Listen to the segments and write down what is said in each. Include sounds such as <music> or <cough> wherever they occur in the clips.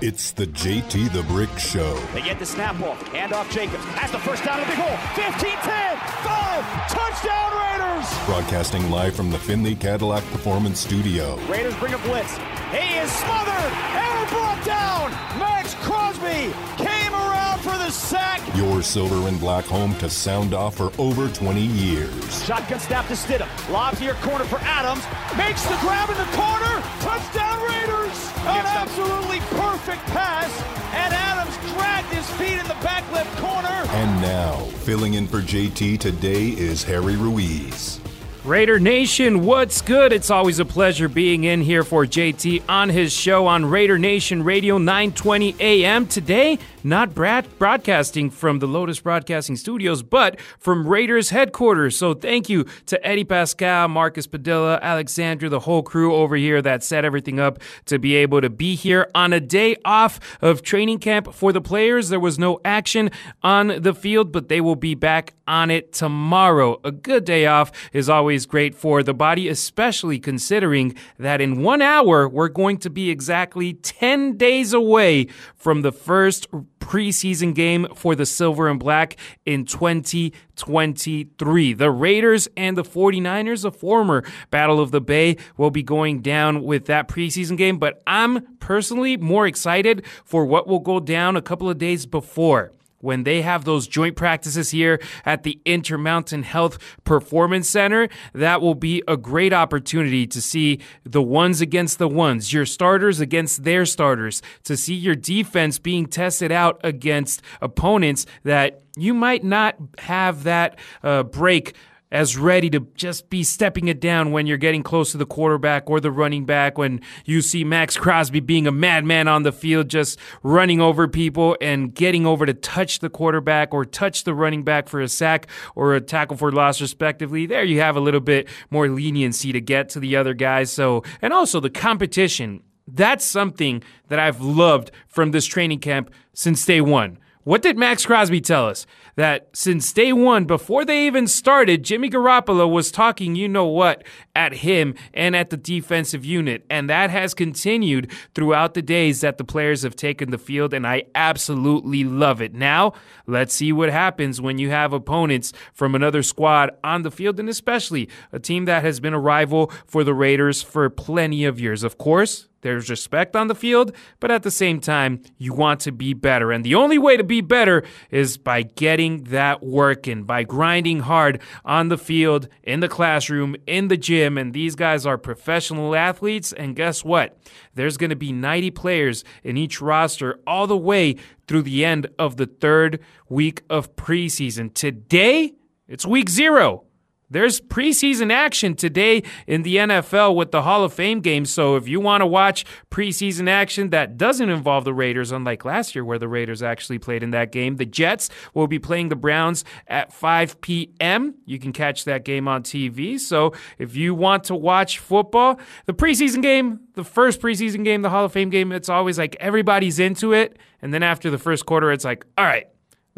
It's the JT the Brick Show. They get the snap off. Hand off Jacobs. Has the first down in the big hole. 15 10. 5. Touchdown Raiders. Broadcasting live from the Findlay Cadillac Performance Studio. Raiders bring a blitz. He is smothered and brought down. Maxx Crosby came around for the sack. Your silver and black home to sound off for over 20 years. Shotgun snap to Stidham. Lob to your corner for Adams. Makes the grab in the corner. Touchdown Raiders. An absolutely perfect pass. And Adams dragged his feet in the back left corner. And now, filling in for JT today is Harry Ruiz. Raider Nation, what's good? It's always a pleasure being in here for JT on his show on Raider Nation Radio 920 AM. Today, not Brad broadcasting from the Lotus Broadcasting Studios, but from Raiders headquarters. So thank you to Eddie Paskal, Marcus Padilla, Alexandra, the whole crew over here that set everything up to be able to be here on a day off of training camp for the players. There was no action on the field, but they will be back on it tomorrow. A good day off is always great for the body, especially considering that in one hour, we're going to be exactly 10 days away from the first preseason game for the Silver and Black in 2023. The Raiders and the 49ers, a former Battle of the Bay, will be going down with that preseason game, but I'm personally more excited for what will go down a couple of days before when they have those joint practices here at the Intermountain Health Performance Center, that will be a great opportunity to see the ones against the ones, your starters against their starters, to see your defense being tested out against opponents that you might not have that uh, break as ready to just be stepping it down when you're getting close to the quarterback or the running back, when you see Maxx Crosby being a madman on the field, just running over people and getting over to touch the quarterback or touch the running back for a sack or a tackle for loss, respectively. There you have a little bit more leniency to get to the other guys. So, and also the competition. That's something that I've loved from this training camp since day one. What did Maxx Crosby tell us? That since day one, before they even started, Jimmy Garoppolo was talking, you know what, at him and at the defensive unit. And that has continued throughout the days that the players have taken the field. And I absolutely love it. Now, let's see what happens when you have opponents from another squad on the field, and especially a team that has been a rival for the Raiders for plenty of years. Of course, there's respect on the field, but at the same time, you want to be better. And the only way to be better is by getting that work in, by grinding hard on the field, in the classroom, in the gym. And these guys are professional athletes. And guess what? There's going to be 90 players in each roster all the way through the end of the third week of preseason. Today, it's week zero. There's preseason action today in the NFL with the Hall of Fame game. So if you want to watch preseason action that doesn't involve the Raiders, unlike last year where the Raiders actually played in that game, the Jets will be playing the Browns at 5 p.m. You can catch that game on TV. So if you want to watch football, the preseason game, the first preseason game, the Hall of Fame game, it's always like everybody's into it. And then after the first quarter, it's like, all right,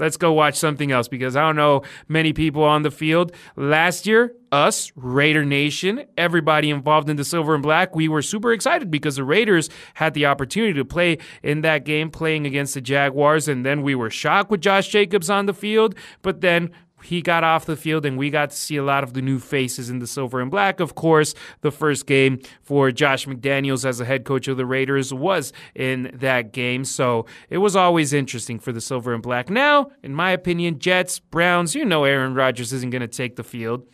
Let's go watch something else because I don't know many people on the field. Last year, us, Raider Nation, everybody involved in the silver and black, we were super excited because the Raiders had the opportunity to play in that game playing against the Jaguars. And then we were shocked with Josh Jacobs on the field. But then he got off the field and we got to see a lot of the new faces in the silver and black. Of course, the first game for Josh McDaniels as the head coach of the Raiders was in that game. So it was always interesting for the silver and black. Now, in my opinion, Jets, Browns, you know Aaron Rodgers isn't going to take the field.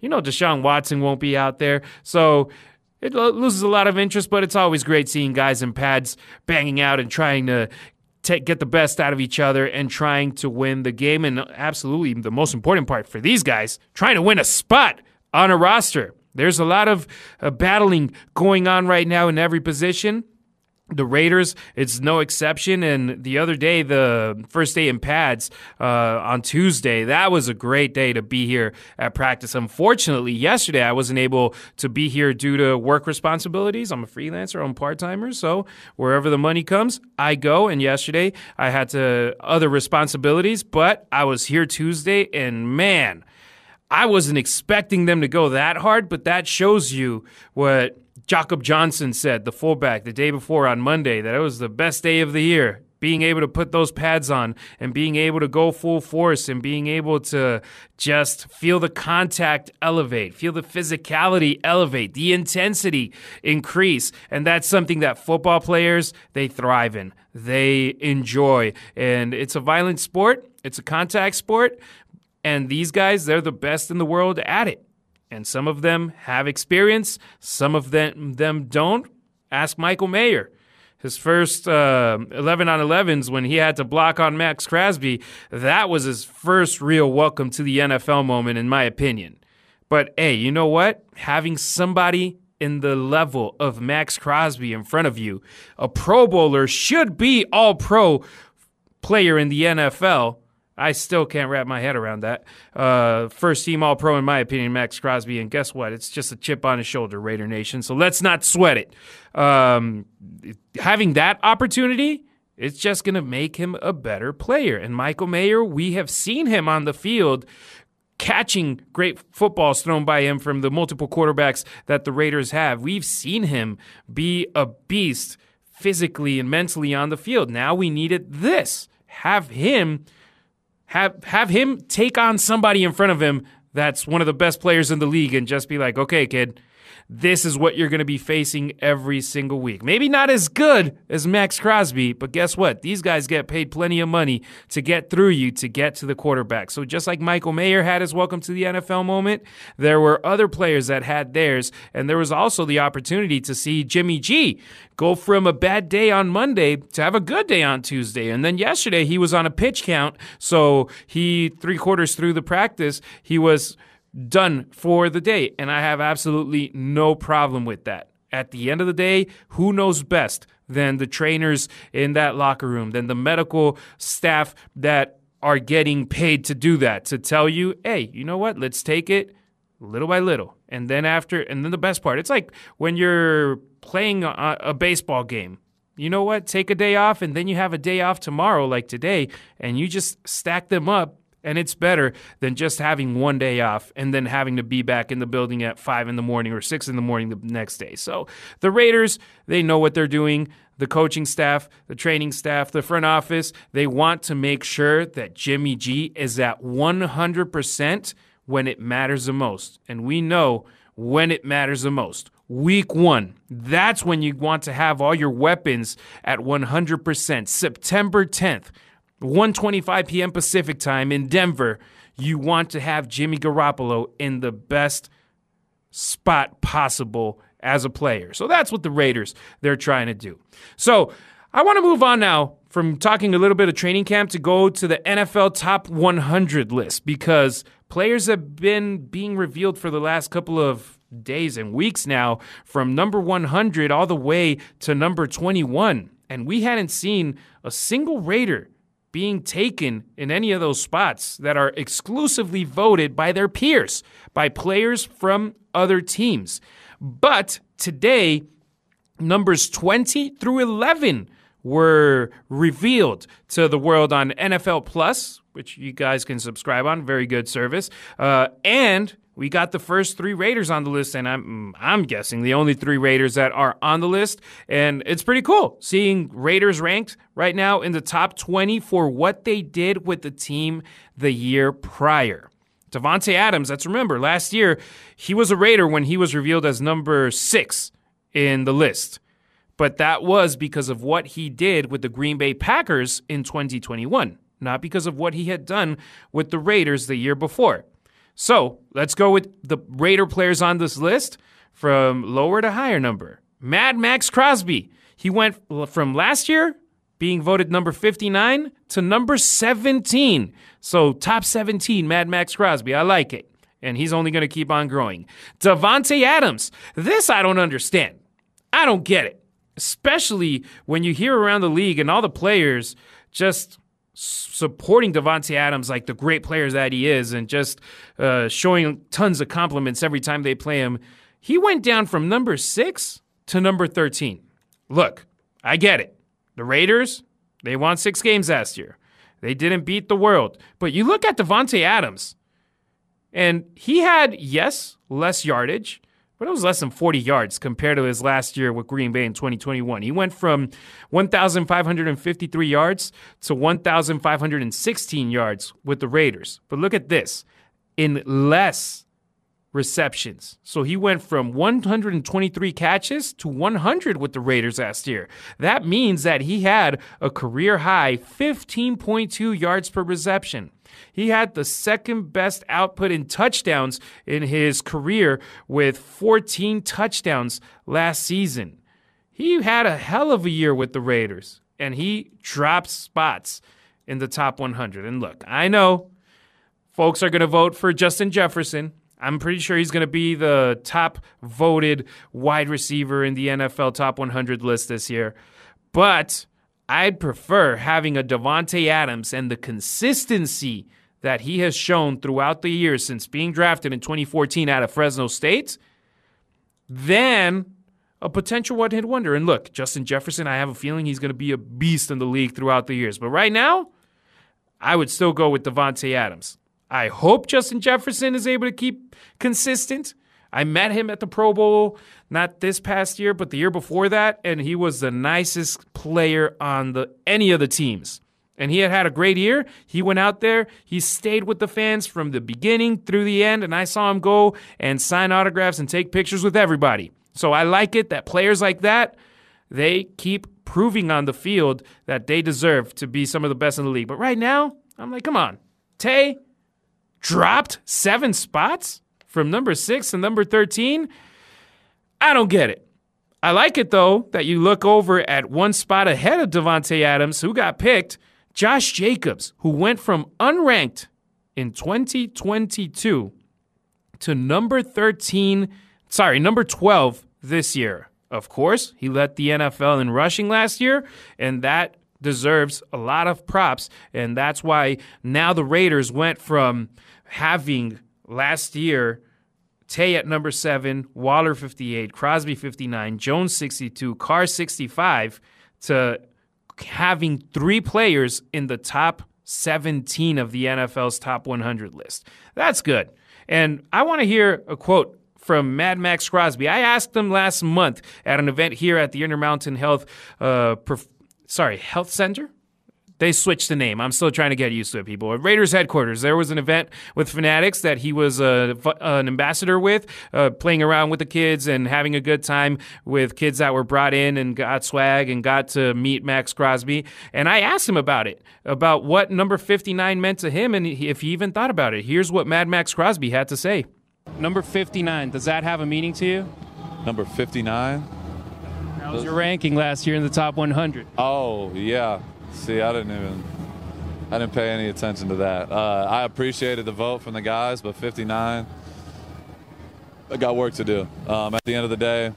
You know Deshaun Watson won't be out there. So it loses a lot of interest, but it's always great seeing guys in pads banging out and trying to take, get the best out of each other and trying to win the game. And absolutely, the most important part for these guys, trying to win a spot on a roster. There's a lot of uh, battling going on right now in every position the Raiders, it's no exception. And the other day, the first day in pads uh, on Tuesday, that was a great day to be here at practice. Unfortunately, yesterday I wasn't able to be here due to work responsibilities. I'm a freelancer, I'm part timer, so wherever the money comes, I go. And yesterday I had to other responsibilities, but I was here Tuesday, and man, I wasn't expecting them to go that hard. But that shows you what Jakob Johnson said, the fullback, the day before on Monday, that it was the best day of the year. Being able to put those pads on and being able to go full force and being able to just feel the contact elevate, feel the physicality elevate, the intensity increase. And that's something that football players, they thrive in, they enjoy. And it's a violent sport, it's a contact sport. And these guys, they're the best in the world at it and some of them have experience, some of them, them don't. Ask Michael Mayer. His first uh, 11 on 11s when he had to block on Maxx Crosby, that was his first real welcome to the NFL moment, in my opinion. But hey, you know what? Having somebody in the level of Maxx Crosby in front of you, a Pro Bowler should be all pro player in the NFL I still can't wrap my head around that. Uh, first team All Pro, in my opinion, Maxx Crosby. And guess what? It's just a chip on his shoulder, Raider Nation. So let's not sweat it. Um, having that opportunity, it's just going to make him a better player. And Michael Mayer, we have seen him on the field catching great footballs thrown by him from the multiple quarterbacks that the Raiders have. We've seen him be a beast physically and mentally on the field. Now we needed this. Have him have have him take on somebody in front of him that's one of the best players in the league and just be like, okay, kid, this is what you're going to be facing every single week. Maybe not as good as Maxx Crosby, but guess what? These guys get paid plenty of money to get through you to get to the quarterback. So just like Michael Mayer had his welcome to the NFL moment, there were other players that had theirs, and there was also the opportunity to see Jimmy G go from a bad day on Monday to have a good day on Tuesday. And then yesterday he was on a pitch count, so he three quarters through the practice, he was done for the day. And I have absolutely no problem with that. At the end of the day, who knows best than the trainers in that locker room, than the medical staff that are getting paid to do that, to tell you, hey, you know what? Let's take it little by little. And then after, and then the best part, it's like when you're playing a, a baseball game you know what? Take a day off and then you have a day off tomorrow, like today, and you just stack them up and it's better than just having one day off and then having to be back in the building at five in the morning or six in the morning the next day. So the Raiders, they know what they're doing. The coaching staff, the training staff, the front office, they want to make sure that Jimmy G is at 100% when it matters the most. And we know when it matters the most. Week one, that's when you want to have all your weapons at 100%. September 10th. 1:25 p.m. Pacific time in Denver, you want to have Jimmy Garoppolo in the best spot possible as a player. So that's what the Raiders they're trying to do. So, I want to move on now from talking a little bit of training camp to go to the NFL top 100 list because players have been being revealed for the last couple of days and weeks now from number 100 all the way to number 21 and we hadn't seen a single Raider being taken in any of those spots that are exclusively voted by their peers, by players from other teams. But today, numbers 20 through 11 were revealed to the world on NFL Plus, which you guys can subscribe on. Very good service. Uh, and we got the first three Raiders on the list, and I'm I'm guessing the only three Raiders that are on the list, and it's pretty cool seeing Raiders ranked right now in the top 20 for what they did with the team the year prior. Davante Adams, let's remember, last year he was a Raider when he was revealed as number six in the list. But that was because of what he did with the Green Bay Packers in 2021, not because of what he had done with the Raiders the year before. So let's go with the Raider players on this list from lower to higher number. Mad Maxx Crosby. He went from last year being voted number 59 to number 17. So top 17, Mad Maxx Crosby. I like it. And he's only going to keep on growing. Davante Adams. This I don't understand. I don't get it. Especially when you hear around the league and all the players just supporting Davante Adams like the great player that he is and just uh, showing tons of compliments every time they play him, he went down from number six to number 13. Look, I get it. The Raiders, they won six games last year. They didn't beat the world. But you look at Davante Adams, and he had, yes, less yardage, but it was less than 40 yards compared to his last year with Green Bay in 2021. He went from 1,553 yards to 1,516 yards with the Raiders. But look at this in less receptions. So he went from 123 catches to 100 with the Raiders last year. That means that he had a career high 15.2 yards per reception. He had the second best output in touchdowns in his career with 14 touchdowns last season. He had a hell of a year with the Raiders, and he dropped spots in the top 100. And look, I know folks are going to vote for Justin Jefferson. I'm pretty sure he's going to be the top voted wide receiver in the NFL top 100 list this year. But I'd prefer having a Davante Adams and the consistency that he has shown throughout the years since being drafted in 2014 out of Fresno State than a potential one hit wonder. And look, Justin Jefferson, I have a feeling he's going to be a beast in the league throughout the years. But right now, I would still go with Davante Adams. I hope Justin Jefferson is able to keep consistent. I met him at the Pro Bowl, not this past year, but the year before that, and he was the nicest player on the any of the teams. And he had had a great year. He went out there, he stayed with the fans from the beginning through the end, and I saw him go and sign autographs and take pictures with everybody. So I like it that players like that, they keep proving on the field that they deserve to be some of the best in the league. But right now, I'm like, come on. Tay dropped seven spots? from number six to number 13. I don't get it. I like it though that you look over at one spot ahead of Davante Adams, who got picked, Josh Jacobs, who went from unranked in 2022 to number 13, sorry, number 12 this year. Of course, he led the NFL in rushing last year, and that deserves a lot of props. And that's why now the Raiders went from having last year, Tay at number seven, Waller 58, Crosby 59, Jones 62, Carr 65, to having three players in the top 17 of the NFL's top 100 list. That's good. And I want to hear a quote from Mad Maxx Crosby. I asked him last month at an event here at the Intermountain Health, uh, sorry, Health Center they switched the name. I'm still trying to get used to it, people. At Raiders headquarters, there was an event with Fanatics that he was uh, an ambassador with, uh, playing around with the kids and having a good time with kids that were brought in and got swag and got to meet Maxx Crosby. And I asked him about it, about what number 59 meant to him and if he even thought about it. Here's what Mad Maxx Crosby had to say. Number 59, does that have a meaning to you? Number 59? How was your ranking last year in the top 100? Oh, yeah. See, I didn't even. I didn't pay any attention to that. Uh, I appreciated the vote from the guys, but 59, I got work to do. Um, at the end of the day,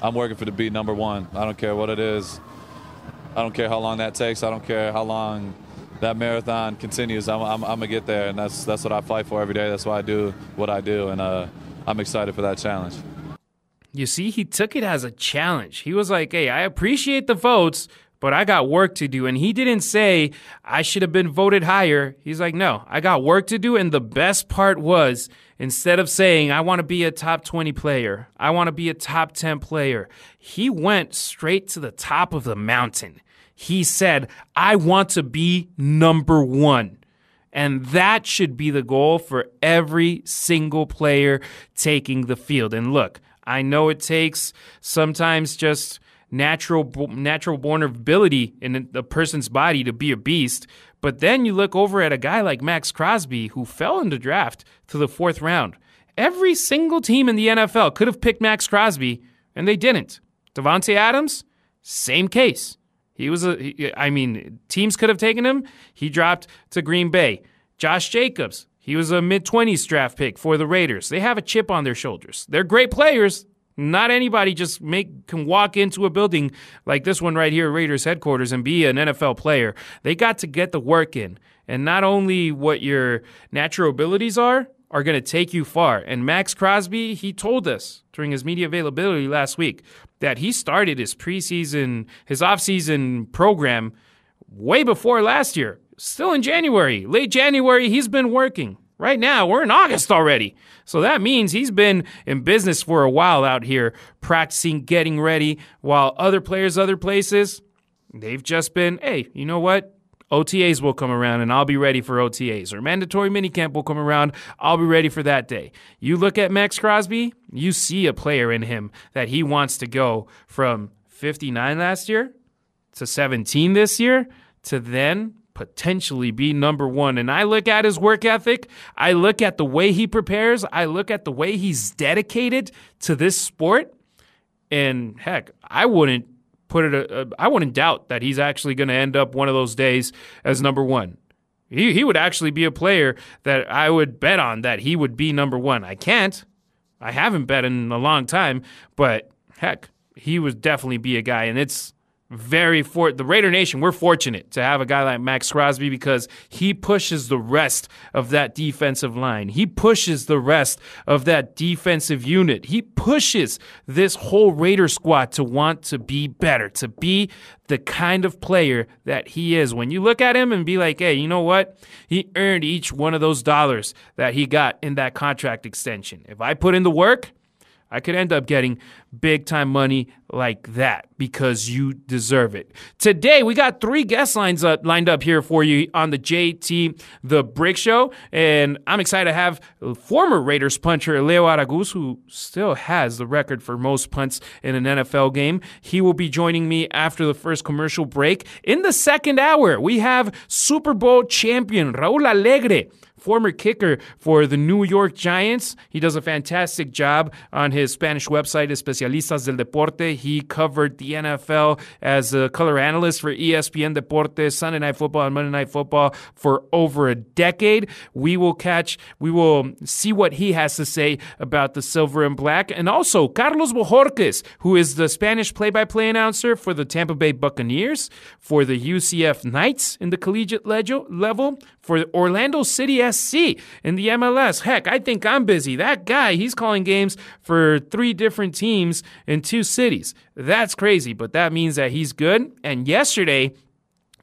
I'm working for the beat number one. I don't care what it is. I don't care how long that takes. I don't care how long that marathon continues. I'm, I'm, I'm gonna get there, and that's that's what I fight for every day. That's why I do what I do, and uh, I'm excited for that challenge. You see, he took it as a challenge. He was like, "Hey, I appreciate the votes." but I got work to do. And he didn't say I should have been voted higher. He's like, no, I got work to do. And the best part was instead of saying, I want to be a top 20 player, I want to be a top 10 player, he went straight to the top of the mountain. He said, I want to be number one. And that should be the goal for every single player taking the field. And look, I know it takes sometimes just natural natural born ability in a person's body to be a beast. But then you look over at a guy like Maxx Crosby who fell in the draft to the fourth round. Every single team in the NFL could have picked Maxx Crosby, and they didn't. Davante Adams, same case. He was a. I mean, teams could have taken him. He dropped to Green Bay. Josh Jacobs, he was a mid 20s draft pick for the Raiders. They have a chip on their shoulders. They're great players. Not anybody just make can walk into a building like this one right here, Raiders headquarters, and be an NFL player. They got to get the work in, and not only what your natural abilities are are going to take you far. And Maxx Crosby, he told us during his media availability last week that he started his preseason, his offseason program way before last year. Still in January, late January, he's been working. Right now, we're in August already. So that means he's been in business for a while out here, practicing, getting ready, while other players, other places, they've just been, hey, you know what? OTAs will come around and I'll be ready for OTAs, or mandatory minicamp will come around. I'll be ready for that day. You look at Maxx Crosby, you see a player in him that he wants to go from 59 last year to 17 this year to then potentially be number one. And I look at his work ethic, I look at the way he prepares, I look at the way he's dedicated to this sport. And heck, I wouldn't put it, uh, I wouldn't doubt that he's actually going to end up one of those days as number one. He, he would actually be a player that I would bet on that he would be number one. I can't. I haven't bet in a long time, but heck, he would definitely be a guy. And it's very for the Raider Nation. We're fortunate to have a guy like Maxx Crosby because he pushes the rest of that defensive line. He pushes the rest of that defensive unit. He pushes this whole Raider squad to want to be better, to be the kind of player that he is. When you look at him and be like, hey, you know what? He earned each one of those dollars that he got in that contract extension. If I put in the work, I could end up getting big time money like that because you deserve it. Today we got three guest lines up lined up here for you on the JT the Brick Show, and I'm excited to have former Raiders puncher Leo Araguz, who still has the record for most punts in an NFL game. He will be joining me after the first commercial break. In the second hour, we have Super Bowl champion Raul Allegre former kicker for the New York Giants. He does a fantastic job on his Spanish website, Especialistas del Deporte. He covered the NFL as a color analyst for ESPN Deportes, Sunday Night Football, and Monday Night Football for over a decade. We will catch, we will see what he has to say about the silver and black. And also, Carlos Bojorquez, who is the Spanish play by play announcer for the Tampa Bay Buccaneers, for the UCF Knights in the collegiate level, for Orlando City SC in the MLS. Heck, I think I'm busy. That guy, he's calling games for three different teams in two cities. That's crazy, but that means that he's good. And yesterday,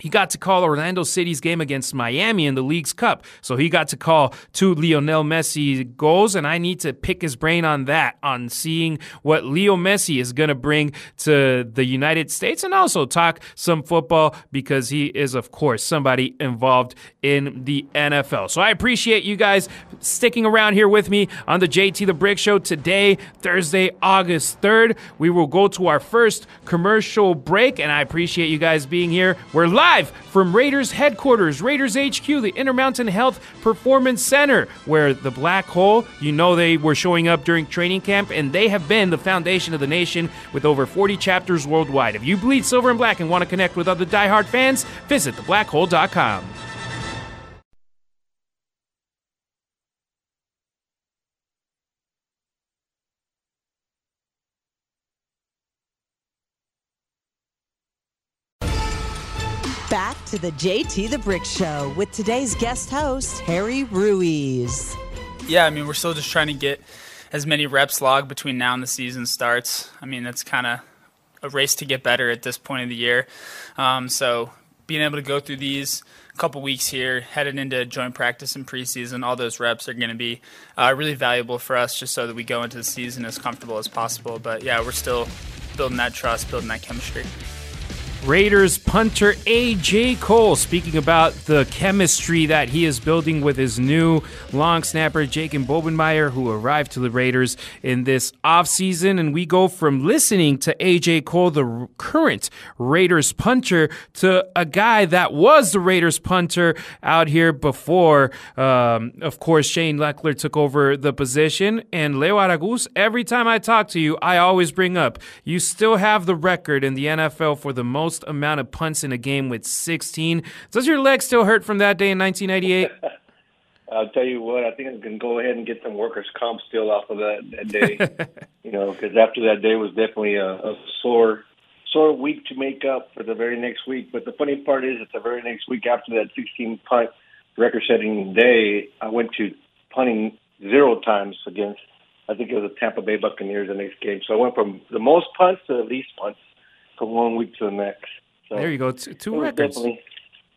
he got to call Orlando City's game against Miami in the League's Cup. So he got to call two Lionel Messi goals, and I need to pick his brain on that, on seeing what Leo Messi is going to bring to the United States, and also talk some football because he is, of course, somebody involved in the NFL. So I appreciate you guys sticking around here with me on the JT the Brick Show today, Thursday, August 3rd. We will go to our first commercial break, and I appreciate you guys being here. We're live live from Raiders headquarters, Raiders HQ, the Intermountain Health Performance Center, where the Black Hole, you know, they were showing up during training camp, and they have been the foundation of the nation with over 40 chapters worldwide. If you bleed silver and black and want to connect with other diehard fans, visit theblackhole.com. Back to the JT the Brick Show with today's guest host, Harry Ruiz. Yeah, I mean, we're still just trying to get as many reps logged between now and the season starts. I mean, that's kind of a race to get better at this point of the year. Um, so being able to go through these couple weeks here, headed into joint practice and preseason, all those reps are going to be uh, really valuable for us just so that we go into the season as comfortable as possible. But yeah, we're still building that trust, building that chemistry. Raiders punter A.J. Cole speaking about the chemistry that he is building with his new long snapper, Jacob Bobenmoyer, who arrived to the Raiders in this offseason. And we go from listening to A.J. Cole, the current Raiders punter, to a guy that was the Raiders punter out here before, um, of course, Shane Lechler took over the position. And Leo Araguz, every time I talk to you, I always bring up you still have the record in the NFL for the most most amount of punts in a game with 16. Does your leg still hurt from that day in 1998? <laughs> I'll tell you what, I think I can go ahead and get some workers' comp still off of that, that day. <laughs> you know, because after that day was definitely a, a sore, sore week to make up for the very next week. But the funny part is, it's the very next week after that 16 punt record-setting day, I went to punting zero times against, I think it was the Tampa Bay Buccaneers the next game. So I went from the most punts to the least punts from one week to the next. So there you go, two, two records.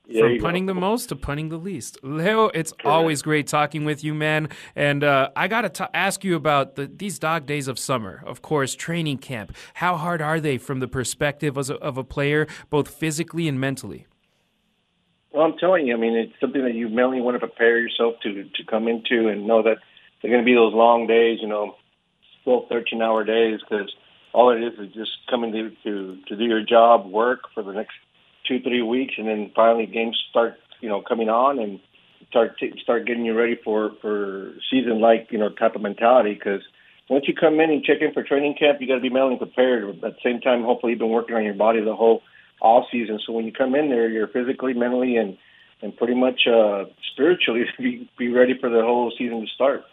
Yeah, From go. punting the most to punting the least. Leo, it's always great talking with you, man. And uh, I got to ask you about the, these dog days of summer. Of course, training camp. How hard are they from the perspective as a, of a player, both physically and mentally? Well, I'm telling you, I mean, it's something that you mainly want to prepare yourself to to come into and know that they're going to be those long days, you know, 12, 13 hour days, because all it is is just coming to, to to do your job, work for the next two, three weeks, and then finally games start, you know, coming on and start t- start getting you ready for for season like you know type of mentality. Because once you come in and check in for training camp, you got to be mentally prepared. At the same time, hopefully, you've been working on your body the whole all season. So when you come in there, you're physically, mentally, and and pretty much uh, spiritually <laughs> be be ready for the whole season to start.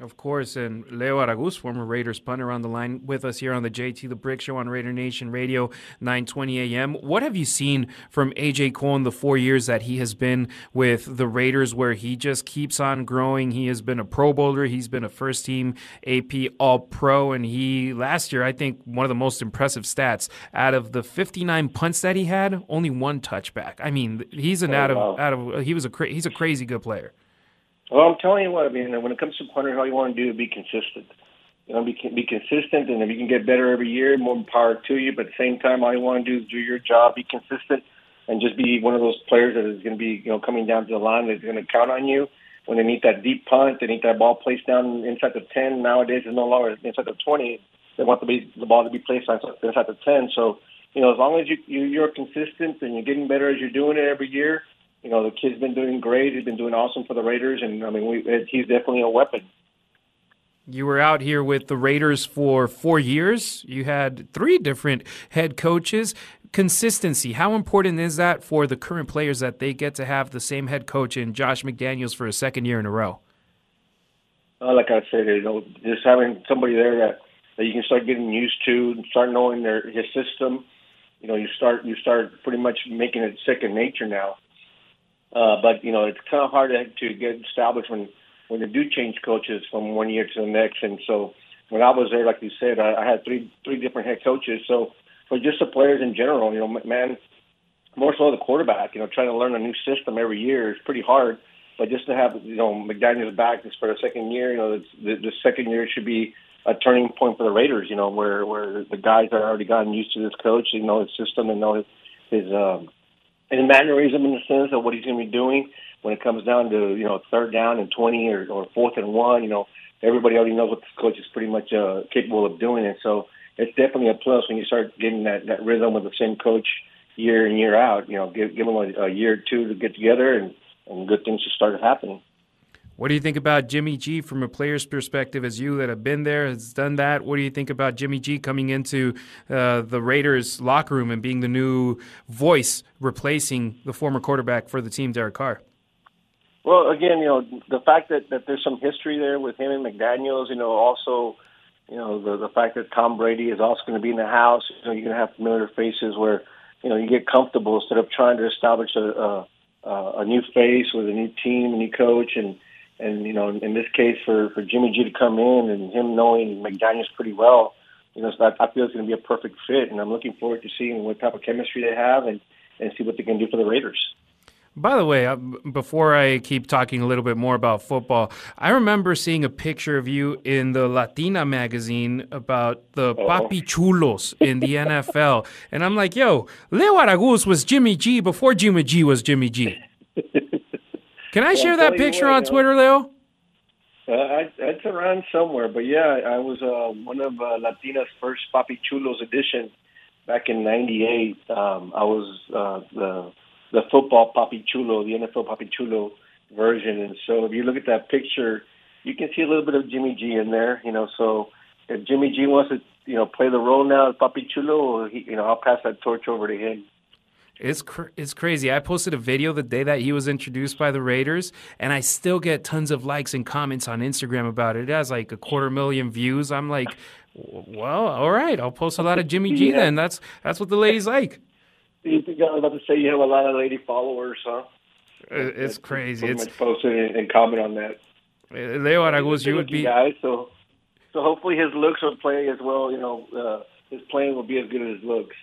Of course, and Leo Araguz, former Raiders punter, on the line with us here on the JT the Brick Show on Raider Nation Radio, 920 AM. What have you seen from AJ Cole in the four years that he has been with the Raiders, where he just keeps on growing? He has been a Pro Bowler, he's been a first team AP All Pro, and he last year, I think, one of the most impressive stats out of the 59 punts that he had, only one touchback. I mean, he's an Oh, out of wow. out of he was a cra- he's a crazy good player. Well, I'm telling you what. I mean, when it comes to punter, all you want to do is be consistent. You know, be be consistent, and if you can get better every year, more power to you. But at the same time, all you want to do is do your job, be consistent, and just be one of those players that is going to be, you know, coming down to the line that's going to count on you when they need that deep punt, they need that ball placed down inside the ten. Nowadays, it's no longer inside the twenty. They want the, be, the ball to be placed inside the ten. So, you know, as long as you, you you're consistent and you're getting better as you're doing it every year, you know, the kid's been doing great. He's been doing awesome for the Raiders, and I mean, we, he's definitely a weapon. You were out here with the Raiders for four years. You had three different head coaches. Consistency, how important is that for the current players that they get to have the same head coach in Josh McDaniels for a second year in a row? Uh, like I said, you know, just having somebody there that, that you can start getting used to and start knowing their his system. You know, you start you start pretty much making it second nature now. Uh, but you know, it's kind of hard to, to get established when when they do change coaches from one year to the next. And so when I was there, like you said, I, I had three three different head coaches. So for just the players in general, you know, man, more so the quarterback, you know, trying to learn a new system every year is pretty hard. But just to have you know McDaniel's back just for the second year, you know, the, the second year should be a turning point for the Raiders. You know, where where the guys are already gotten used to this coach, you know his system and know his his um, his mannerism in the sense of what he's going to be doing when it comes down to you know third down and twenty or, or fourth and one. You know, everybody already knows what this coach is pretty much uh, capable of doing, and so it's definitely a plus when you start getting that that rhythm with the same coach year in year out. You know, give give them a, a year or two to get together and and good things just started happening. What do you think about Jimmy G from a player's perspective as you that have been there, has done that? What do you think about Jimmy G coming into uh, the Raiders locker room and being the new voice replacing the former quarterback for the team, Derek Carr? Well, again, you know, the fact that, that there's some history there with him and McDaniels, you know, also, you know, the, the fact that Tom Brady is also going to be in the house, you know, you're going to have familiar faces where, you know, you get comfortable instead of trying to establish a, a, a new face with a new team, a new coach. And, and you know, in this case, for, for Jimmy G to come in and him knowing McDaniels pretty well, you know, so I, I feel it's going to be a perfect fit. And I'm looking forward to seeing what type of chemistry they have and, and see what they can do for the Raiders. By the way, uh, before I keep talking a little bit more about football, I remember seeing a picture of you in the Latina magazine about the Papi Chulos in the NFL. And I'm like, yo, Leo Araguz was Jimmy G before Jimmy G was Jimmy G. Can I share that picture what, on. Twitter, Leo? Uh, I, it's around somewhere, but yeah, I was uh, one of uh, Latina's first Papi Chulos edition back in '98. Um, I was uh, the the football Papi Chulo, the NFL Papi Chulo version, and so if you look at that picture, you can see a little bit of Jimmy G in there. You know, so if Jimmy G wants to, you know, play the role now as Papi Chulo, he, you know, I'll pass that torch over to him. It's cr- it's crazy. I posted a video the day that he was introduced by the Raiders, and I still get tons of likes and comments on Instagram about it. It has like a quarter million views. I'm like, well, all right, I'll post a lot of Jimmy G <laughs> Yeah. then. That's that's what the ladies like. <laughs> You think I was about to say you have a lot of lady followers, huh? It- It's crazy. It's posted and, and comment on that. uh, Leo Araguz. You would be guy, so so hopefully his looks will play as well. You know, uh, his playing will be as good as his looks.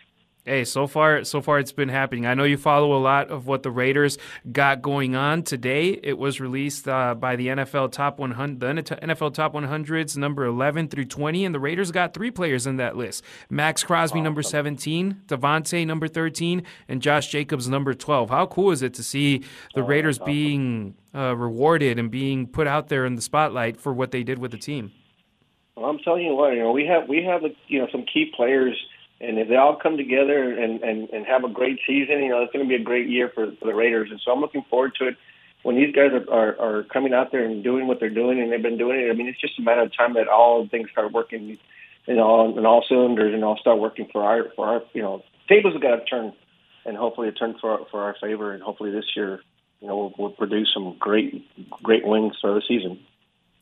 Hey, so far, so far it's been happening. I know you follow a lot of what the Raiders got going on today. It was released uh, by the NFL Top 100, the NFL Top 100s, number 11 through 20, and the Raiders got three players in that list: Maxx Crosby, number 17, Davante, number 13, and Josh Jacobs, number 12. How cool is it to see the Raiders being uh, rewarded and being put out there in the spotlight for what they did with the team? Well, I'm telling you what, you know, we have we have you know some key players and if they all come together and, and, and have a great season, you know, it's going to be a great year for, for the Raiders. And so I'm looking forward to it. When these guys are, are, are coming out there and doing what they're doing, and they've been doing it, I mean, it's just a matter of time that all things start working, you know, and all cylinders and all start working for our, for our, you know, tables have got to turn, and hopefully it turns for, for our favor. And hopefully this year, you know, we'll, we'll produce some great, great wins for the season.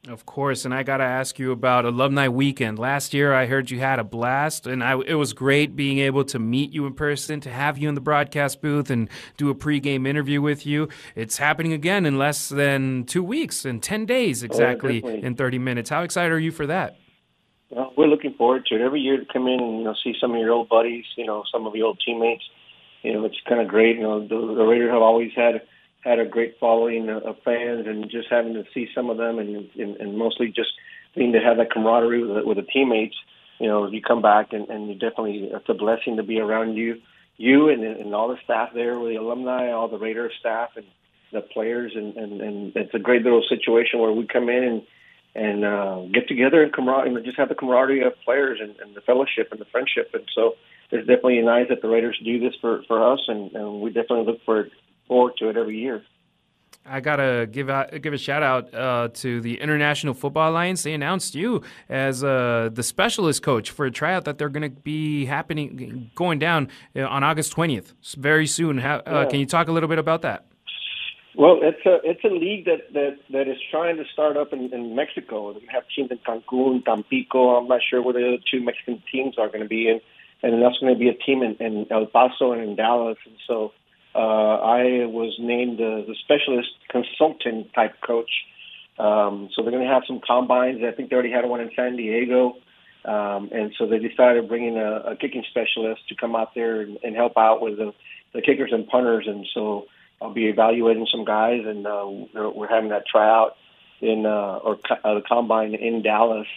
Of course, and I got to ask you about Alumni Weekend. Last year, I heard you had a blast, and I, it was great being able to meet you in person, to have you in the broadcast booth, and do a pregame interview with you. It's happening again in less than two weeks, in 10 days oh, exactly, oh, in 30 minutes. How excited are you for that? Well, we're looking forward to it. Every year to come in and you know see some of your old buddies, you know some of your old teammates. You know it's kind of great. You know the, the Raiders have always had had a great following of fans, and just having to see some of them, and and, and mostly just being to have that camaraderie with the, with the teammates. You know, you come back, and, and you definitely it's a blessing to be around you, you and, and all the staff there, with the alumni, all the Raider staff, and the players, and, and and it's a great little situation where we come in and and uh, get together and camaraderie, and just have the camaraderie of players and, and the fellowship and the friendship, and so it's definitely nice that the Raiders do this for for us, and, and we definitely look for forward to it every year. I gotta give out, give a shout out uh, to the International Football Alliance. They announced you as uh, the specialist coach for a tryout that they're going to be happening, going down uh, on August twentieth, very soon. How, uh, yeah. Can you talk a little bit about that? Well, it's a it's a league that that, that is trying to start up in, in Mexico. We have teams in Cancun, Tampico. I'm not sure where the other two Mexican teams are going to be in, and that's going to be a team in, in El Paso and in Dallas. And so uh, I was named uh, the specialist consultant type coach. Um, so they're going to have some combines. I think they already had one in San Diego. Um, and so they decided bringing a, a kicking specialist to come out there and, and help out with the, the kickers and punters. And so I'll be evaluating some guys, and uh, we're, we're having that tryout in uh, or uh, the combine in Dallas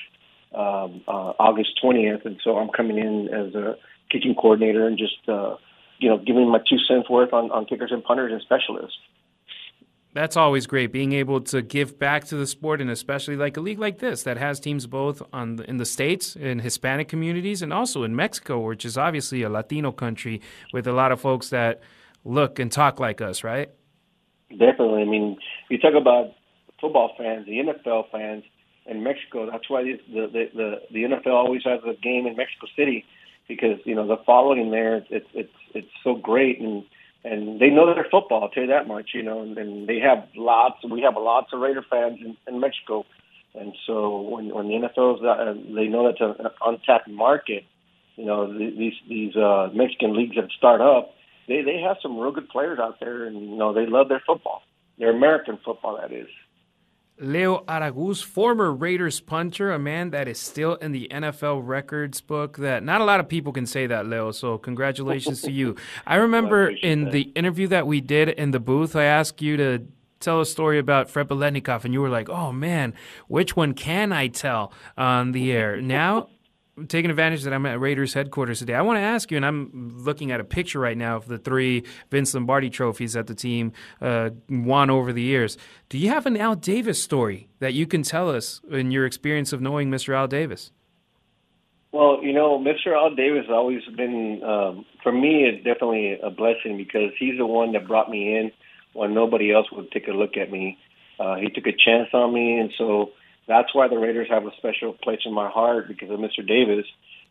um, uh, August 20th. And so I'm coming in as a kicking coordinator and just uh, you know, giving my two cents worth on, on kickers and punters and specialists. That's always great, being able to give back to the sport, and especially like a league like this that has teams both on the, in the states, in Hispanic communities, and also in Mexico, which is obviously a Latino country with a lot of folks that look and talk like us, right? Definitely. I mean, you talk about football fans, the NFL fans in Mexico. That's why the the the, the NFL always has a game in Mexico City because you know the following there it's it's it's so great and and they know their football. I'll tell you that much. You know, and, and they have lots. We have lots of Raider fans in, in Mexico, and so when when the NFL's uh, they know that's an untapped market. You know, these these uh, Mexican leagues that start up, they they have some real good players out there, and you know they love their football, their American football that is. Leo Araguz, former Raiders punter, a man that is still in the NFL records book. That not a lot of people can say that, Leo. So congratulations to you. I remember I in that. the interview that we did in the booth, I asked you to tell a story about Fred Biletnikoff, and you were like, "Oh man, which one can I tell on the air?" Now taking advantage that I'm at Raiders headquarters today, I want to ask you, and I'm looking at a picture right now of the three Vince Lombardi trophies that the team uh, won over the years. Do you have an Al Davis story that you can tell us in your experience of knowing Mr. Al Davis? Well, you know, Mr. Al Davis has always been, um, for me, it's definitely a blessing because he's the one that brought me in when nobody else would take a look at me. Uh, he took a chance on me, and so that's why the Raiders have a special place in my heart because of Mr. Davis,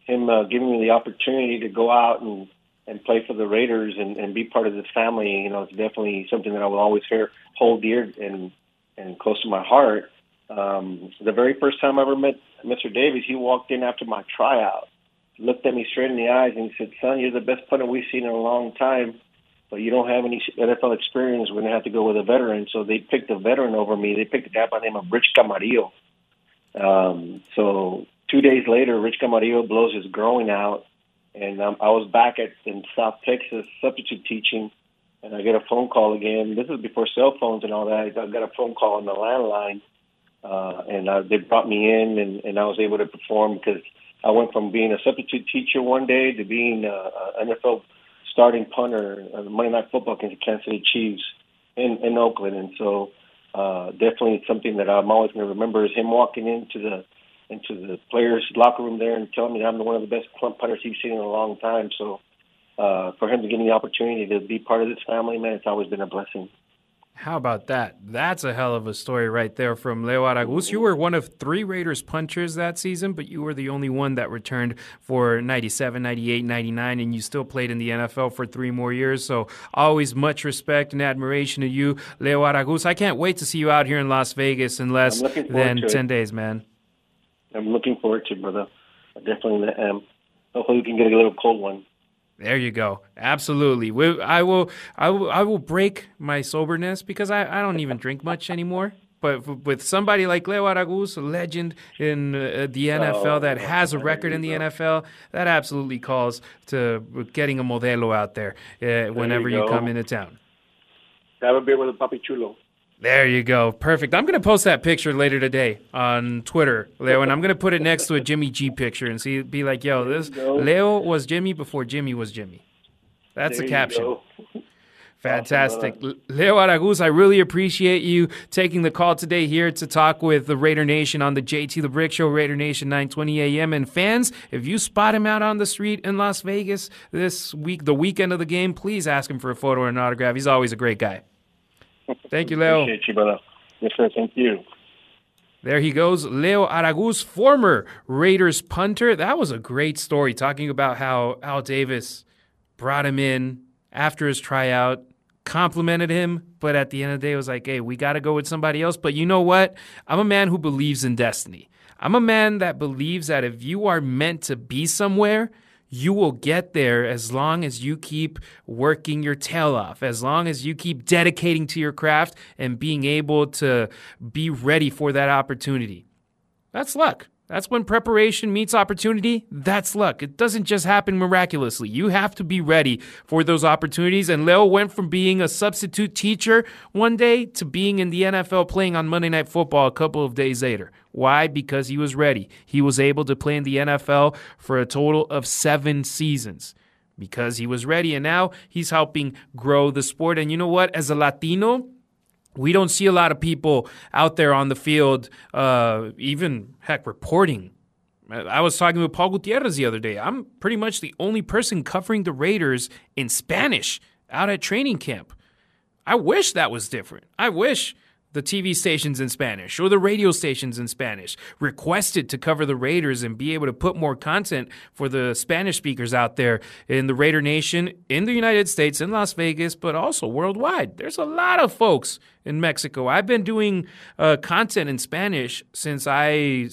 him uh, giving me the opportunity to go out and and play for the Raiders and, and be part of this family. You know, it's definitely something that I will always hear, hold dear and and close to my heart. Um, the very first time I ever met Mr. Davis, he walked in after my tryout, looked at me straight in the eyes, and he said, "Son, you're the best punter we've seen in a long time." but you don't have any NFL experience, we're to have to go with a veteran. So they picked a veteran over me. They picked a guy by the name of Rich Camarillo. Um, so two days later, Rich Camarillo blows his growing out, and um, I was back at in South Texas substitute teaching, and I get a phone call again. This is before cell phones and all that. I got a phone call on the landline, uh, and uh, they brought me in, and, and I was able to perform because I went from being a substitute teacher one day to being uh, an NFL starting punter on Monday Night Football against the Kansas City Chiefs in in Oakland, and so uh, definitely something that I'm always going to remember is him walking into the into the players' locker room there and telling me I'm one of the best clump punters he's seen in a long time. So uh, for him to give me the opportunity to be part of this family, man, it's always been a blessing. How about that? That's a hell of a story right there from Leo Araguz. You were one of three Raiders punchers that season, but you were the only one that returned for 97, 98, 99, and you still played in the NFL for three more years. So always much respect and admiration to you, Leo Araguz. I can't wait to see you out here in Las Vegas in less than 10 it. days, man. I'm looking forward to it, brother. I definitely am. Hopefully we can get a little cold one. There you go. Absolutely. We, I will. I will. I will break my soberness because I, I don't even drink much anymore. But with somebody like Leo Araguz, a legend in uh, the NFL Oh, that has a record in the NFL, that absolutely calls to getting a modelo out there uh, whenever you, go. come into town. Have a beer with a Papi Chulo. There you go. Perfect. I'm going to post that picture later today on Twitter, Leo, and I'm going to put it next to a Jimmy G picture and see, be like, yo, this. Leo was Jimmy before Jimmy was Jimmy. That's There the caption. Fantastic. Leo Araguz, I really appreciate you taking the call today here to talk with the Raider Nation on the JT The Brick Show, Raider Nation 920 AM. And fans, if you spot him out on the street in Las Vegas this week, the weekend of the game, please ask him for a photo or an autograph. He's always a great guy. Thank you, Leo. Appreciate you, brother. Yes, sir. Thank you. There he goes, Leo Araguz, former Raiders punter. That was a great story talking about how Al Davis brought him in after his tryout, complimented him, but at the end of the day was like, hey, we got to go with somebody else. But you know what? I'm a man who believes in destiny. I'm a man that believes that if you are meant to be somewhere, you will get there as long as you keep working your tail off, as long as you keep dedicating to your craft and being able to be ready for that opportunity. That's luck. That's when preparation meets opportunity. That's luck. It doesn't just happen miraculously. You have to be ready for those opportunities. And Leo went from being a substitute teacher one day to being in the NFL playing on Monday Night Football a couple of days later. Why? Because he was ready. He was able to play in the NFL for a total of seven seasons because he was ready. And now he's helping grow the sport. And you know what? As a Latino, we don't see a lot of people out there on the field, uh, even heck, reporting. I was talking with Paul Gutierrez the other day. I'm pretty much the only person covering the Raiders in Spanish out at training camp. I wish that was different. I wish the TV stations in Spanish or the radio stations in Spanish requested to cover the Raiders and be able to put more content for the Spanish speakers out there in the Raider Nation in the United States, in Las Vegas, but also worldwide. There's a lot of folks in Mexico. I've been doing uh, content in Spanish since I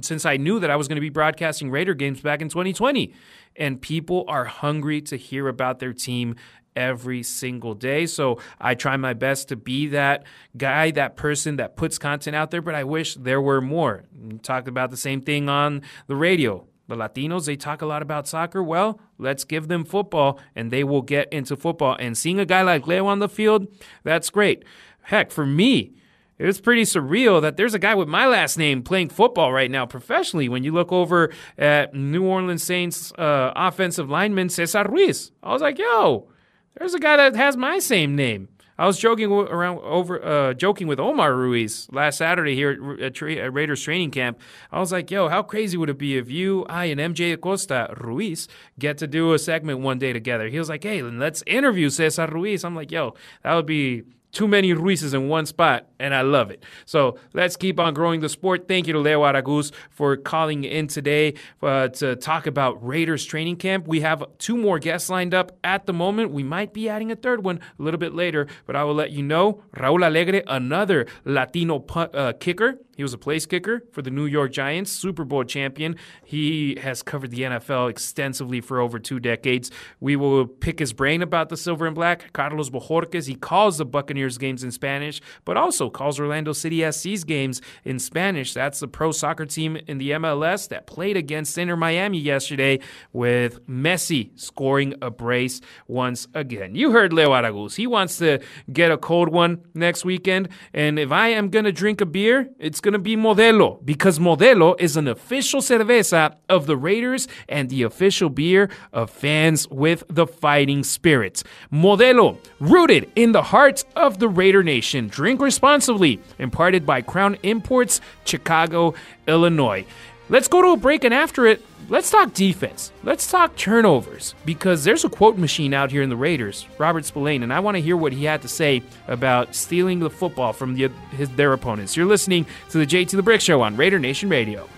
since I knew that I was going to be broadcasting Raider games back in 2020, and people are hungry to hear about their team every single day. So I try my best to be that guy, that person that puts content out there, but I wish there were more. Talked about the same thing on the radio. The Latinos, they talk a lot about soccer. Well, let's give them football and they will get into football. And seeing a guy like Leo on the field, that's great. Heck, for me, it was pretty surreal that there's a guy with my last name playing football right now professionally. When you look over at New Orleans Saints uh, offensive lineman Cesar Ruiz, I was like, yo, there's a guy that has my same name. I was joking around over uh, joking with Omar Ruiz last Saturday here at, tra- at Raiders training camp. I was like, "Yo, how crazy would it be if you, I, and MJ Acosta Ruiz get to do a segment one day together?" He was like, "Hey, let's interview Cesar Ruiz." I'm like, "Yo, that would be." Too many Ruizes in one spot, and I love it. So let's keep on growing the sport. Thank you to Leo Araguz for calling in today uh, to talk about Raiders training camp. We have two more guests lined up at the moment. We might be adding a third one a little bit later, but I will let you know. Raul Allegre, another Latino uh, kicker. He was a place kicker for the New York Giants, Super Bowl champion. He has covered the NFL extensively for over two decades. We will pick his brain about the silver and black. Carlos Bojorquez, he calls the Buccaneers Buccaneers games in Spanish, but also calls Orlando City SC's games in Spanish. That's the pro soccer team in the MLS that played against Inter Miami yesterday with Messi scoring a brace once again. You heard Leo Araguz. He wants to get a cold one next weekend. And if I am going to drink a beer, it's going to be Modelo because Modelo is an official cerveza of the Raiders and the official beer of fans with the fighting spirits. Modelo, rooted in the heart of the Raider Nation. Drink responsibly. Imparted by Crown Imports, Chicago, Illinois. Let's go to a break, and after it, let's talk defense. Let's talk turnovers because there's a quote machine out here in the Raiders, Robert Spillane, and I want to hear what he had to say about stealing the football from the, his, their opponents. You're listening to the JT the Brick Show on Raider Nation Radio.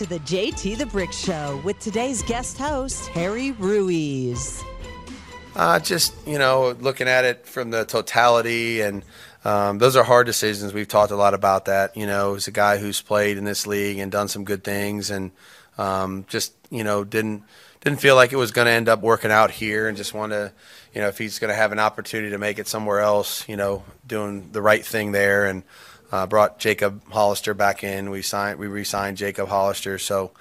To the JT the Brick Show with today's guest host, Harry Ruiz. Uh, just, you know, looking at it from the totality, and um, those are hard decisions. We've talked a lot about that. You know, as a guy who's played in this league and done some good things, and um, just, you know, didn't didn't feel like it was going to end up working out here, and just want to, you know, if he's going to have an opportunity to make it somewhere else, you know, doing the right thing there, and uh, brought Jacob Hollister back in. We signed, we re-signed Jacob Hollister. So,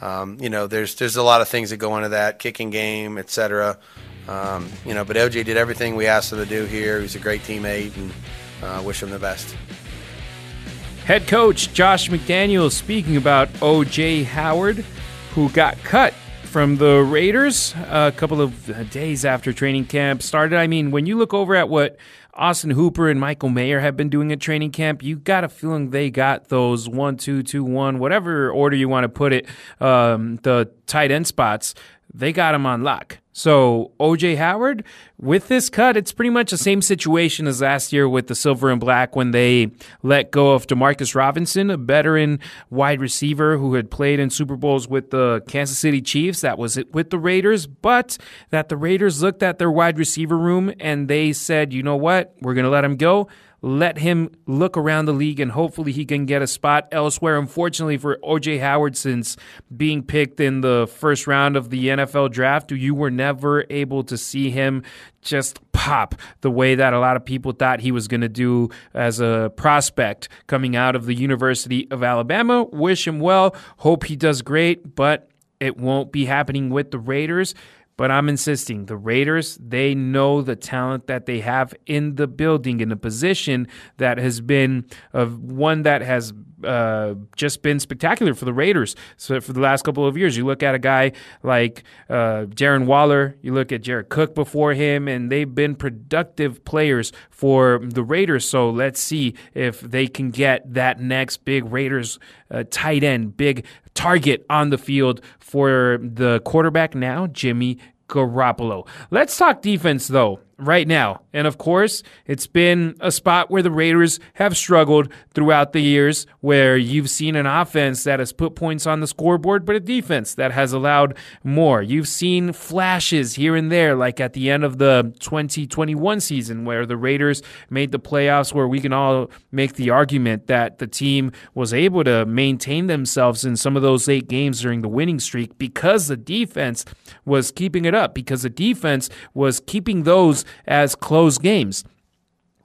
um, you know, there's there's a lot of things that go into that kicking game, etc. Um, you know, but OJ did everything we asked him to do here. He's a great teammate, and uh, wish him the best. Head coach Josh McDaniels speaking about OJ Howard, who got cut from the Raiders a couple of days after training camp started. I mean, when you look over at what Austin Hooper and Michael Mayer have been doing at training camp, you got a feeling they got those one, two, two, one, whatever order you want to put it, um, the tight end spots. They got them on lock. So OJ Howard, with this cut, it's pretty much the same situation as last year with the silver and black when they let go of Demarcus Robinson, a veteran wide receiver who had played in Super Bowls with the Kansas City Chiefs. That was it with the Raiders, but that the Raiders looked at their wide receiver room and they said, you know what, we're going to let him go let him look around the league and hopefully he can get a spot elsewhere. Unfortunately for OJ Howard, since being picked in the first round of the NFL draft, you were never able to see him just pop the way that a lot of people thought he was going to do as a prospect coming out of the University of Alabama. Wish him well. Hope he does great, but it won't be happening with the Raiders. But I'm insisting the Raiders, they know the talent that they have in the building, in a position that has been uh, one that has uh, just been spectacular for the Raiders. So for the last couple of years, you look at a guy like uh, Darren Waller, you look at Jared Cook before him, and they've been productive players for the Raiders. So let's see if they can get that next big Raiders uh, tight end, big target on the field for the quarterback now, Jimmy Garoppolo. Let's talk defense, though right now. And of course, it's been a spot where the Raiders have struggled throughout the years, where you've seen an offense that has put points on the scoreboard, but a defense that has allowed more. You've seen flashes here and there, like at the end of the 2021 season, where the Raiders made the playoffs, where we can all make the argument that the team was able to maintain themselves in some of those eight games during the winning streak because the defense was keeping it up, because the defense was keeping those as close games.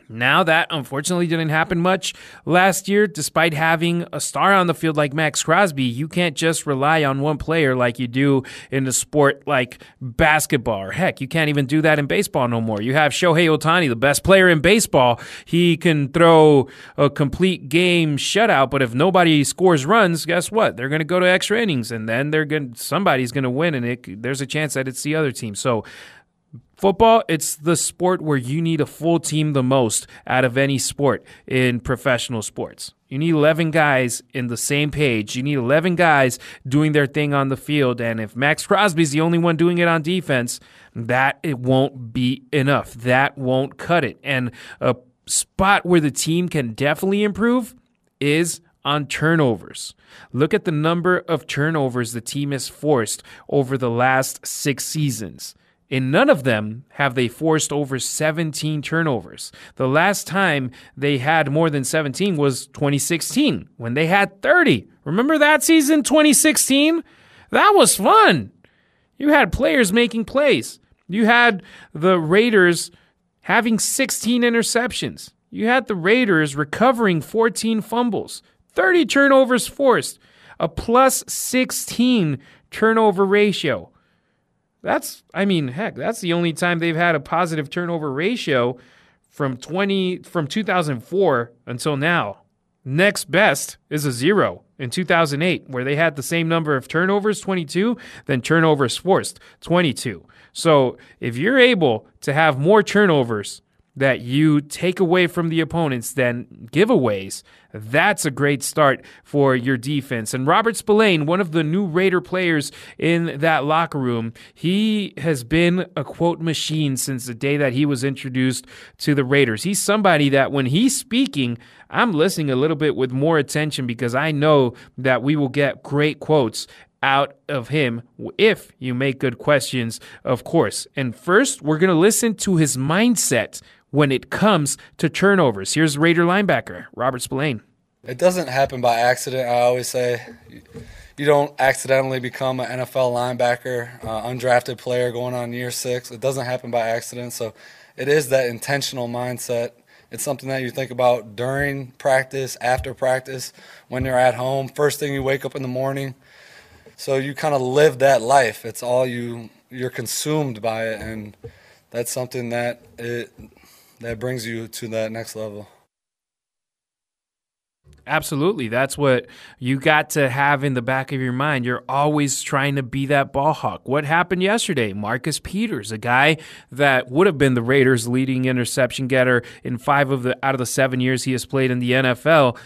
Now that unfortunately didn't happen much last year, despite having a star on the field like Maxx Crosby, you can't just rely on one player like you do in a sport like basketball. Or heck, you can't even do that in baseball no more. You have Shohei Ohtani, the best player in baseball. He can throw a complete game shutout, but if nobody scores runs, guess what? They're going to go to extra innings, and then they're going somebody's going to win, and it, there's a chance that it's the other team. So Football, it's the sport where you need a full team the most out of any sport in professional sports. You need 11 guys in the same page. You need 11 guys doing their thing on the field. And if Maxx Crosby's the only one doing it on defense, that it won't be enough. That won't cut it. And a spot where the team can definitely improve is on turnovers. Look at the number of turnovers the team has forced over the last six seasons. In none of them have they forced over 17 turnovers. The last time they had more than 17 was 2016 when they had 30. Remember that season, 2016? That was fun. You had players making plays. You had the Raiders having 16 interceptions. You had the Raiders recovering 14 fumbles, 30 turnovers forced, a plus 16 turnover ratio. That's, I mean, heck, that's the only time they've had a positive turnover ratio from 20 from 2004 until now. Next best is a zero in 2008, where they had the same number of turnovers, 22, then turnovers forced, 22. So if you're able to have more turnovers that you take away from the opponents than giveaways, that's a great start for your defense. And Robert Spillane, one of the new Raider players in that locker room, he has been a quote machine since the day that he was introduced to the Raiders. He's somebody that when he's speaking, I'm listening a little bit with more attention because I know that we will get great quotes out of him if you make good questions, of course. And first, we're going to listen to his mindset when it comes to turnovers. Here's Raider linebacker Robert Spillane. It doesn't happen by accident. I always say you don't accidentally become an NFL linebacker, uh, undrafted player going on year six. It doesn't happen by accident. So it is that intentional mindset. It's something that you think about during practice, after practice, when you're at home, first thing you wake up in the morning. So you kind of live that life. It's all you you're consumed by it and that's something that it that brings you to that next level. Absolutely. That's what you got to have in the back of your mind. You're always trying to be that ball hawk. What happened yesterday? Marcus Peters, a guy that would have been the Raiders' leading interception getter in five of the out of the seven years he has played in the NFL.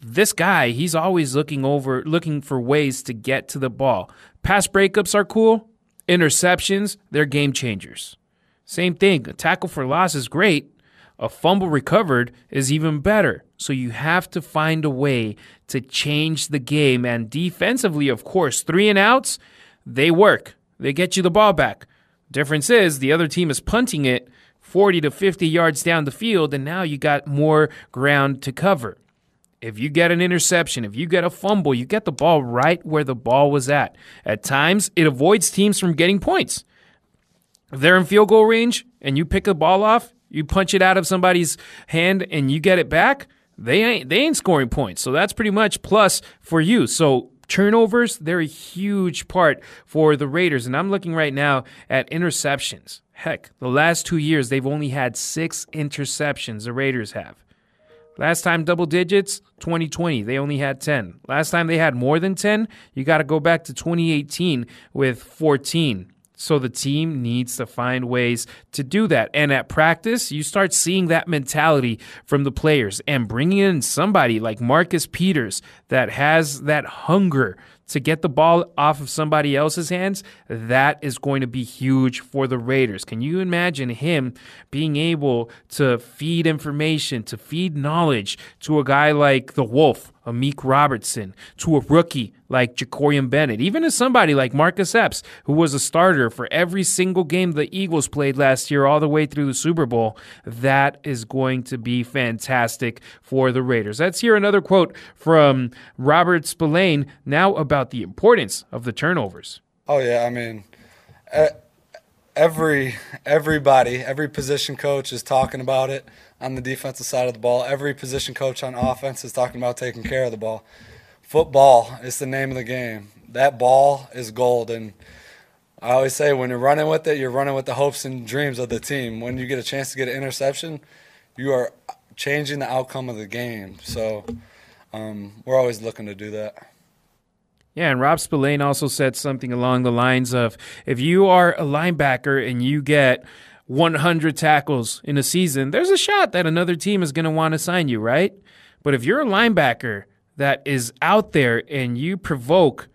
This guy, he's always looking over looking for ways to get to the ball. Pass breakups are cool. Interceptions, they're game changers. Same thing. A tackle for loss is great, a fumble recovered is even better. So you have to find a way to change the game. And defensively, of course, three and outs, they work. They get you the ball back. Difference is the other team is punting it 40 to 50 yards down the field, and now you got more ground to cover. If you get an interception, if you get a fumble, you get the ball right where the ball was at. At times, it avoids teams from getting points. If they're in field goal range and you pick the ball off, you punch it out of somebody's hand and you get it back, they ain't they ain't scoring points. So that's pretty much plus for you. So turnovers, they're a huge part for the Raiders. And I'm looking right now at interceptions. Heck, the last two years they've only had six interceptions, the Raiders have. Last time double digits, 2020, they only had 10. Last time they had more than 10, you got to go back to 2018 with 14. So the team needs to find ways to do that. And at practice, you start seeing that mentality from the players and bringing in somebody like Marcus Peters that has that hunger to get the ball off of somebody else's hands, that is going to be huge for the Raiders. Can you imagine him being able to feed information, to feed knowledge to a guy like the Wolf Amik Robertson, to a rookie like Jakorian Bennett, even to somebody like Marcus Epps, who was a starter for every single game the Eagles played last year, all the way through the Super Bowl. That is going to be fantastic for the Raiders. Let's hear another quote from Robert Spillane now about the importance of the turnovers. Oh, yeah. I mean, eh, every everybody, every position coach is talking about it on the defensive side of the ball. Every position coach on offense is talking about taking care of the ball. Football is the name of the game. That ball is gold. And I always say when you're running with it, you're running with the hopes and dreams of the team. When you get a chance to get an interception, you are changing the outcome of the game. So um, we're always looking to do that. Yeah, and Rob Spillane also said something along the lines of if you are a linebacker and you get – 100 tackles in a season, there's a shot that another team is going to want to sign you, right? But if you're a linebacker that is out there and you provoke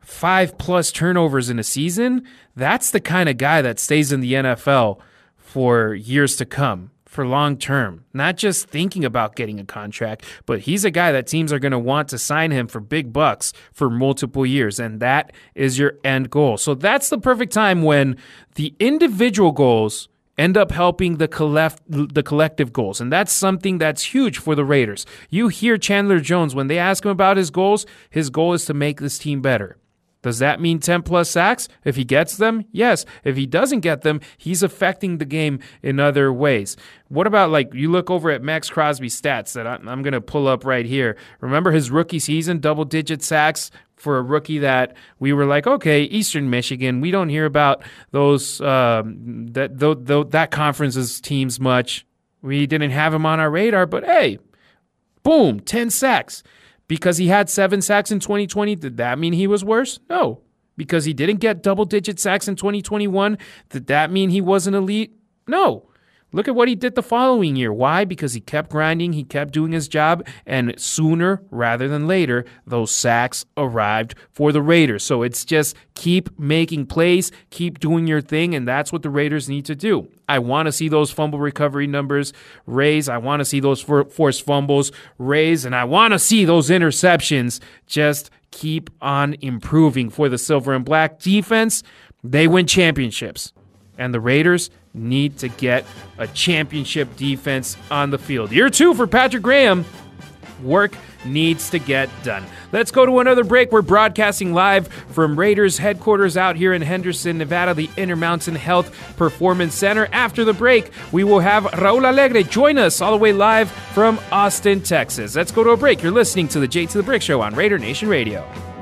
five plus turnovers in a season, that's the kind of guy that stays in the NFL for years to come for long term, not just thinking about getting a contract, but he's a guy that teams are going to want to sign him for big bucks for multiple years. And that is your end goal. So that's the perfect time when the individual goals end up helping the collect the collective goals and that's something that's huge for the Raiders. You hear Chandler Jones when they ask him about his goals, his goal is to make this team better. Does that mean 10 plus sacks? If he gets them, yes. If he doesn't get them, he's affecting the game in other ways. What about like you look over at Maxx Crosby stats that I'm going to pull up right here? Remember his rookie season, double digit sacks for a rookie that we were like, okay, Eastern Michigan, we don't hear about those um, that th- th- that conference's teams much. We didn't have him on our radar, but hey, boom, 10 sacks. Because he had seven sacks in 2020, did that mean he was worse? No. Because he didn't get double digit sacks in 2021, did that mean he wasn't elite? No. Look at what he did the following year. Why? Because he kept grinding, he kept doing his job, and sooner rather than later, those sacks arrived for the Raiders. So it's just keep making plays, keep doing your thing, and that's what the Raiders need to do. I want to see those fumble recovery numbers raise. I want to see those forced fumbles raise, and I want to see those interceptions just keep on improving for the silver and black defense. They win championships. And the Raiders need to get a championship defense on the field. Year two for Patrick Graham. Work needs to get done. Let's go to another break. We're broadcasting live from Raiders headquarters out here in Henderson, Nevada, the Intermountain Health Performance Center. After the break, we will have Raul Allegre join us all the way live from Austin, Texas. Let's go to a break. You're listening to the J to the Brick Show on Raider Nation Radio.